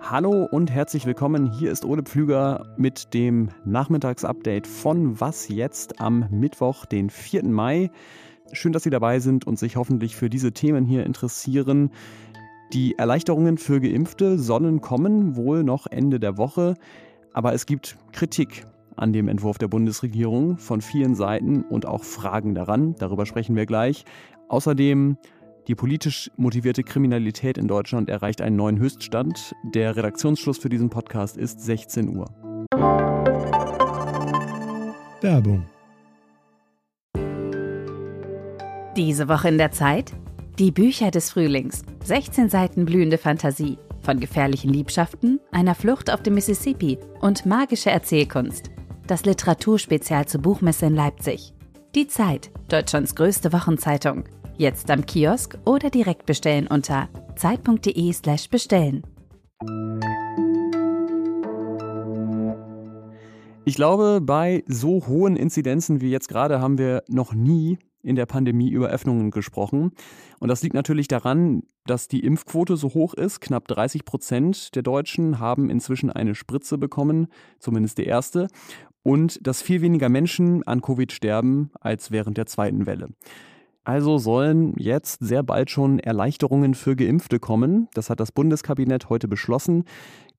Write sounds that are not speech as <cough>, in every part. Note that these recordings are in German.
Hallo und herzlich willkommen. Hier ist Ole Pflüger mit dem Nachmittagsupdate von Was jetzt am Mittwoch, den 4. Mai. Schön, dass Sie dabei sind und sich hoffentlich für diese Themen hier interessieren. Die Erleichterungen für Geimpfte sollen kommen, wohl noch Ende der Woche. Aber es gibt Kritik an dem Entwurf der Bundesregierung von vielen Seiten und auch Fragen daran. Darüber sprechen wir gleich. Außerdem die politisch motivierte Kriminalität in Deutschland erreicht einen neuen Höchststand. Der Redaktionsschluss für diesen Podcast ist 16 Uhr. Werbung. Diese Woche in der Zeit? Die Bücher des Frühlings. 16 Seiten blühende Fantasie. Von gefährlichen Liebschaften, einer Flucht auf dem Mississippi und magische Erzählkunst. Das Literaturspezial zur Buchmesse in Leipzig. Die Zeit, Deutschlands größte Wochenzeitung. Jetzt am Kiosk oder direkt bestellen unter zeit.de/slash bestellen. Ich glaube, bei so hohen Inzidenzen wie jetzt gerade haben wir noch nie in der Pandemie über Öffnungen gesprochen. Und das liegt natürlich daran, dass die Impfquote so hoch ist. Knapp 30 Prozent der Deutschen haben inzwischen eine Spritze bekommen, zumindest die erste. Und dass viel weniger Menschen an Covid sterben als während der zweiten Welle. Also sollen jetzt sehr bald schon Erleichterungen für Geimpfte kommen. Das hat das Bundeskabinett heute beschlossen.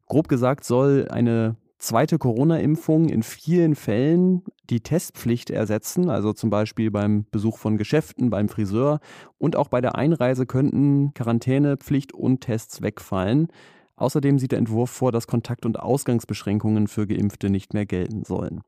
Grob gesagt soll eine zweite Corona-Impfung in vielen Fällen die Testpflicht ersetzen, also zum Beispiel beim Besuch von Geschäften, beim Friseur und auch bei der Einreise könnten Quarantänepflicht und Tests wegfallen. Außerdem sieht der Entwurf vor, dass Kontakt- und Ausgangsbeschränkungen für Geimpfte nicht mehr gelten sollen.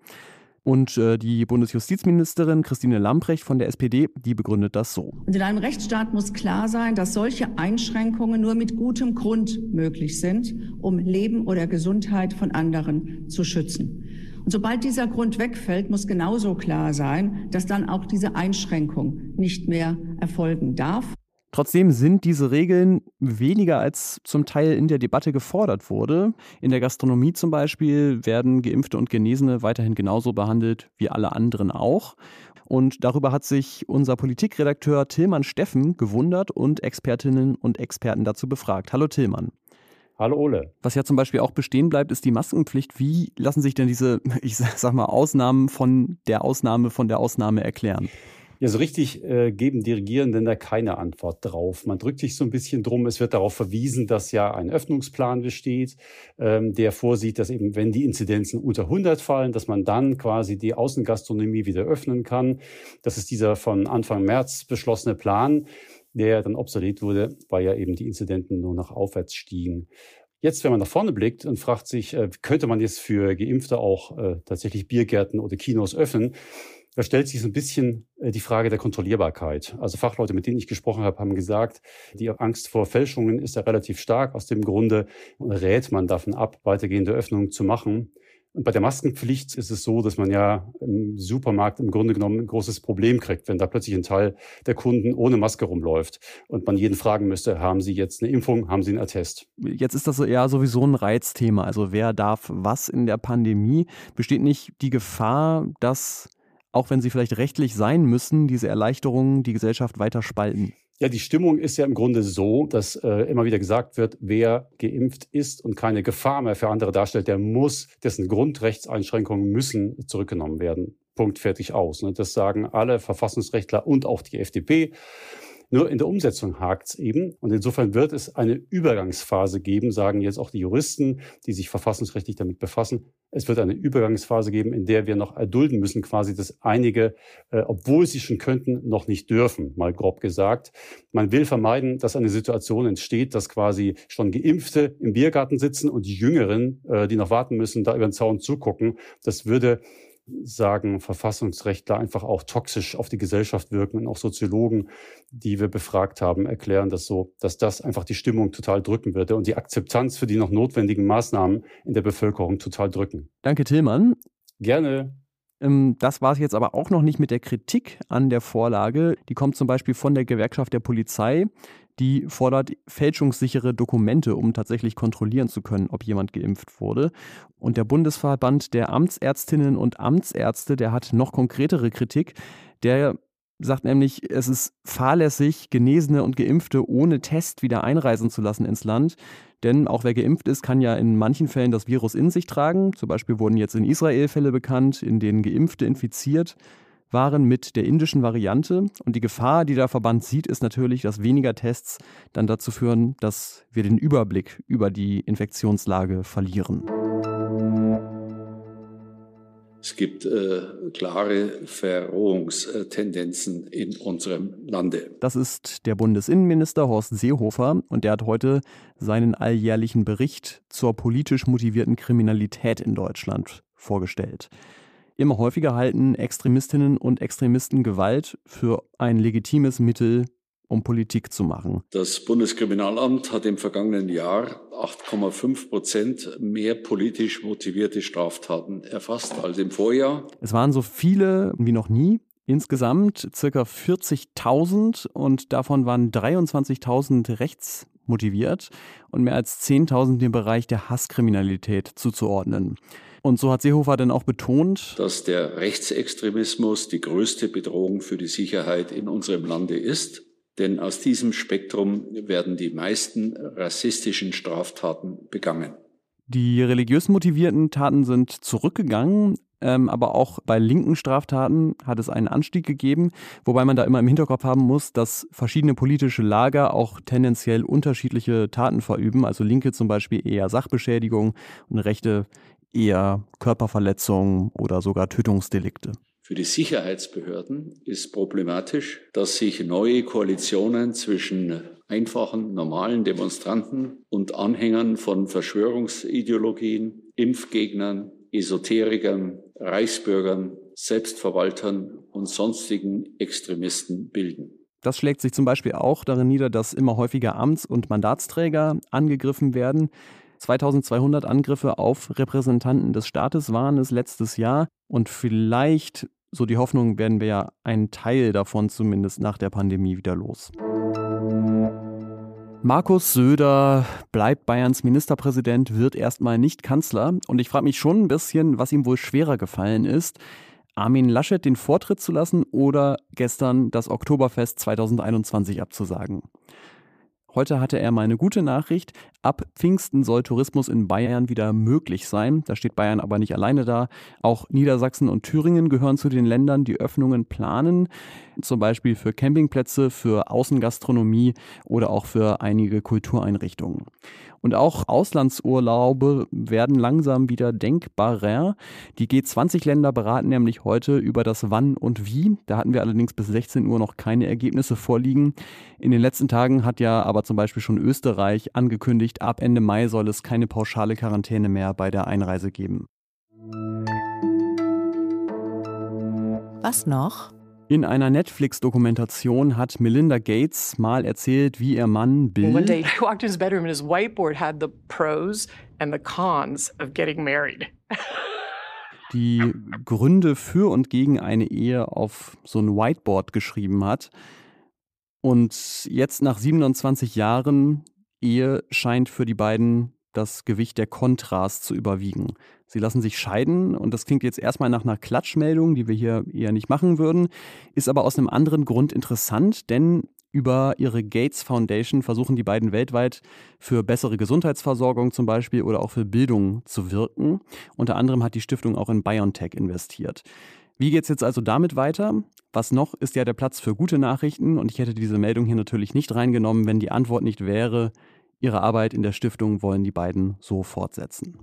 Und äh, die Bundesjustizministerin Christine Lamprecht von der SPD, die begründet das so. Und in einem Rechtsstaat muss klar sein, dass solche Einschränkungen nur mit gutem Grund möglich sind, um Leben oder Gesundheit von anderen zu schützen. Und sobald dieser Grund wegfällt, muss genauso klar sein, dass dann auch diese Einschränkung nicht mehr erfolgen darf. Trotzdem sind diese Regeln weniger als zum Teil in der Debatte gefordert wurde. In der Gastronomie zum Beispiel werden Geimpfte und Genesene weiterhin genauso behandelt wie alle anderen auch. Und darüber hat sich unser Politikredakteur Tillmann Steffen gewundert und Expertinnen und Experten dazu befragt. Hallo Tillmann. Hallo Ole. Was ja zum Beispiel auch bestehen bleibt, ist die Maskenpflicht. Wie lassen sich denn diese, <laughs> ich sag mal, Ausnahmen von der Ausnahme von der Ausnahme erklären? Ja, so richtig äh, geben die Regierenden da keine Antwort drauf. Man drückt sich so ein bisschen drum. Es wird darauf verwiesen, dass ja ein Öffnungsplan besteht, ähm, der vorsieht, dass eben, wenn die Inzidenzen unter 100 fallen, dass man dann quasi die Außengastronomie wieder öffnen kann. Das ist dieser von Anfang März beschlossene Plan, der dann obsolet wurde, weil ja eben die Inzidenten nur noch aufwärts stiegen. Jetzt, wenn man nach vorne blickt und fragt sich, äh, könnte man jetzt für Geimpfte auch äh, tatsächlich Biergärten oder Kinos öffnen, da stellt sich so ein bisschen äh, die Frage der Kontrollierbarkeit. Also Fachleute, mit denen ich gesprochen habe, haben gesagt, die Angst vor Fälschungen ist ja relativ stark. Aus dem Grunde rät man davon ab, weitergehende Öffnungen zu machen. Und bei der Maskenpflicht ist es so, dass man ja im Supermarkt im Grunde genommen ein großes Problem kriegt, wenn da plötzlich ein Teil der Kunden ohne Maske rumläuft und man jeden fragen müsste, haben Sie jetzt eine Impfung, haben Sie einen Attest? Jetzt ist das ja sowieso ein Reizthema. Also wer darf was in der Pandemie? Besteht nicht die Gefahr, dass auch wenn sie vielleicht rechtlich sein müssen, diese Erleichterungen die Gesellschaft weiter spalten? Ja, die Stimmung ist ja im Grunde so, dass äh, immer wieder gesagt wird, wer geimpft ist und keine Gefahr mehr für andere darstellt, der muss, dessen Grundrechtseinschränkungen müssen zurückgenommen werden. Punkt fertig aus. Ne? Das sagen alle Verfassungsrechtler und auch die FDP. Nur in der Umsetzung hakt es eben. Und insofern wird es eine Übergangsphase geben, sagen jetzt auch die Juristen, die sich verfassungsrechtlich damit befassen. Es wird eine Übergangsphase geben, in der wir noch erdulden müssen, quasi, dass einige, äh, obwohl sie schon könnten, noch nicht dürfen, mal grob gesagt. Man will vermeiden, dass eine Situation entsteht, dass quasi schon Geimpfte im Biergarten sitzen und die Jüngeren, äh, die noch warten müssen, da über den Zaun zugucken. Das würde sagen Verfassungsrechtler, einfach auch toxisch auf die Gesellschaft wirken und auch Soziologen, die wir befragt haben, erklären das so, dass das einfach die Stimmung total drücken würde und die Akzeptanz für die noch notwendigen Maßnahmen in der Bevölkerung total drücken. Danke, Tillmann. Gerne. Ähm, das war es jetzt aber auch noch nicht mit der Kritik an der Vorlage. Die kommt zum Beispiel von der Gewerkschaft der Polizei die fordert fälschungssichere Dokumente, um tatsächlich kontrollieren zu können, ob jemand geimpft wurde. Und der Bundesverband der Amtsärztinnen und Amtsärzte, der hat noch konkretere Kritik. Der sagt nämlich, es ist fahrlässig, Genesene und Geimpfte ohne Test wieder einreisen zu lassen ins Land. Denn auch wer geimpft ist, kann ja in manchen Fällen das Virus in sich tragen. Zum Beispiel wurden jetzt in Israel Fälle bekannt, in denen Geimpfte infiziert waren mit der indischen Variante. Und die Gefahr, die der Verband sieht, ist natürlich, dass weniger Tests dann dazu führen, dass wir den Überblick über die Infektionslage verlieren. Es gibt äh, klare Verrohungstendenzen in unserem Lande. Das ist der Bundesinnenminister Horst Seehofer und der hat heute seinen alljährlichen Bericht zur politisch motivierten Kriminalität in Deutschland vorgestellt. Immer häufiger halten Extremistinnen und Extremisten Gewalt für ein legitimes Mittel, um Politik zu machen. Das Bundeskriminalamt hat im vergangenen Jahr 8,5 Prozent mehr politisch motivierte Straftaten erfasst als im Vorjahr. Es waren so viele wie noch nie. Insgesamt circa 40.000 und davon waren 23.000 rechtsmotiviert und mehr als 10.000 im Bereich der Hasskriminalität zuzuordnen. Und so hat Seehofer dann auch betont, dass der Rechtsextremismus die größte Bedrohung für die Sicherheit in unserem Lande ist denn aus diesem Spektrum werden die meisten rassistischen Straftaten begangen. Die religiös motivierten Taten sind zurückgegangen, ähm, aber auch bei linken Straftaten hat es einen Anstieg gegeben, wobei man da immer im Hinterkopf haben muss, dass verschiedene politische Lager auch tendenziell unterschiedliche Taten verüben. Also Linke zum Beispiel eher Sachbeschädigung und Rechte eher Körperverletzungen oder sogar Tötungsdelikte. Für die Sicherheitsbehörden ist problematisch, dass sich neue Koalitionen zwischen einfachen, normalen Demonstranten und Anhängern von Verschwörungsideologien, Impfgegnern, Esoterikern, Reichsbürgern, Selbstverwaltern und sonstigen Extremisten bilden. Das schlägt sich zum Beispiel auch darin nieder, dass immer häufiger Amts- und Mandatsträger angegriffen werden. 2200 Angriffe auf Repräsentanten des Staates waren es letztes Jahr und vielleicht so die Hoffnung, werden wir ja einen Teil davon zumindest nach der Pandemie wieder los. Markus Söder bleibt Bayerns Ministerpräsident, wird erstmal nicht Kanzler. Und ich frage mich schon ein bisschen, was ihm wohl schwerer gefallen ist. Armin Laschet den Vortritt zu lassen oder gestern das Oktoberfest 2021 abzusagen. Heute hatte er mal eine gute Nachricht. Ab Pfingsten soll Tourismus in Bayern wieder möglich sein. Da steht Bayern aber nicht alleine da. Auch Niedersachsen und Thüringen gehören zu den Ländern, die Öffnungen planen. Zum Beispiel für Campingplätze, für Außengastronomie oder auch für einige Kultureinrichtungen. Und auch Auslandsurlaube werden langsam wieder denkbarer. Die G20-Länder beraten nämlich heute über das Wann und Wie. Da hatten wir allerdings bis 16 Uhr noch keine Ergebnisse vorliegen. In den letzten Tagen hat ja aber zum Beispiel schon Österreich angekündigt, ab Ende Mai soll es keine pauschale Quarantäne mehr bei der Einreise geben. Was noch? In einer Netflix-Dokumentation hat Melinda Gates mal erzählt, wie ihr Mann Bill. One day <laughs> he walked in his bedroom and his whiteboard had the pros and the cons of getting married. <laughs> die Gründe für und gegen eine Ehe auf so ein Whiteboard geschrieben hat. Und jetzt nach 27 Jahren Ehe scheint für die beiden das Gewicht der Kontras zu überwiegen. Sie lassen sich scheiden und das klingt jetzt erstmal nach einer Klatschmeldung, die wir hier eher nicht machen würden, ist aber aus einem anderen Grund interessant, denn über ihre Gates Foundation versuchen die beiden weltweit für bessere Gesundheitsversorgung zum Beispiel oder auch für Bildung zu wirken. Unter anderem hat die Stiftung auch in BioNTech investiert. Wie geht es jetzt also damit weiter? Was noch ist ja der Platz für gute Nachrichten und ich hätte diese Meldung hier natürlich nicht reingenommen, wenn die Antwort nicht wäre, ihre Arbeit in der Stiftung wollen die beiden so fortsetzen.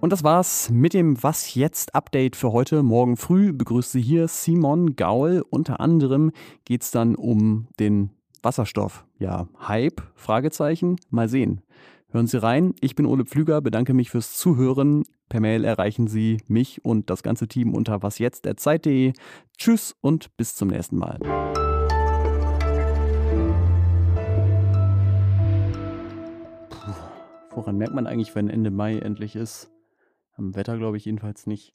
Und das war's mit dem Was jetzt Update für heute. Morgen früh begrüßt Sie hier Simon Gaul. Unter anderem geht's dann um den Wasserstoff. Ja, Hype? Fragezeichen. Mal sehen. Hören Sie rein. Ich bin Ole Pflüger, bedanke mich fürs Zuhören. Per Mail erreichen Sie mich und das ganze Team unter wasjetzt.zeit.de. Tschüss und bis zum nächsten Mal. Woran merkt man eigentlich, wenn Ende Mai endlich ist? Am Wetter glaube ich jedenfalls nicht.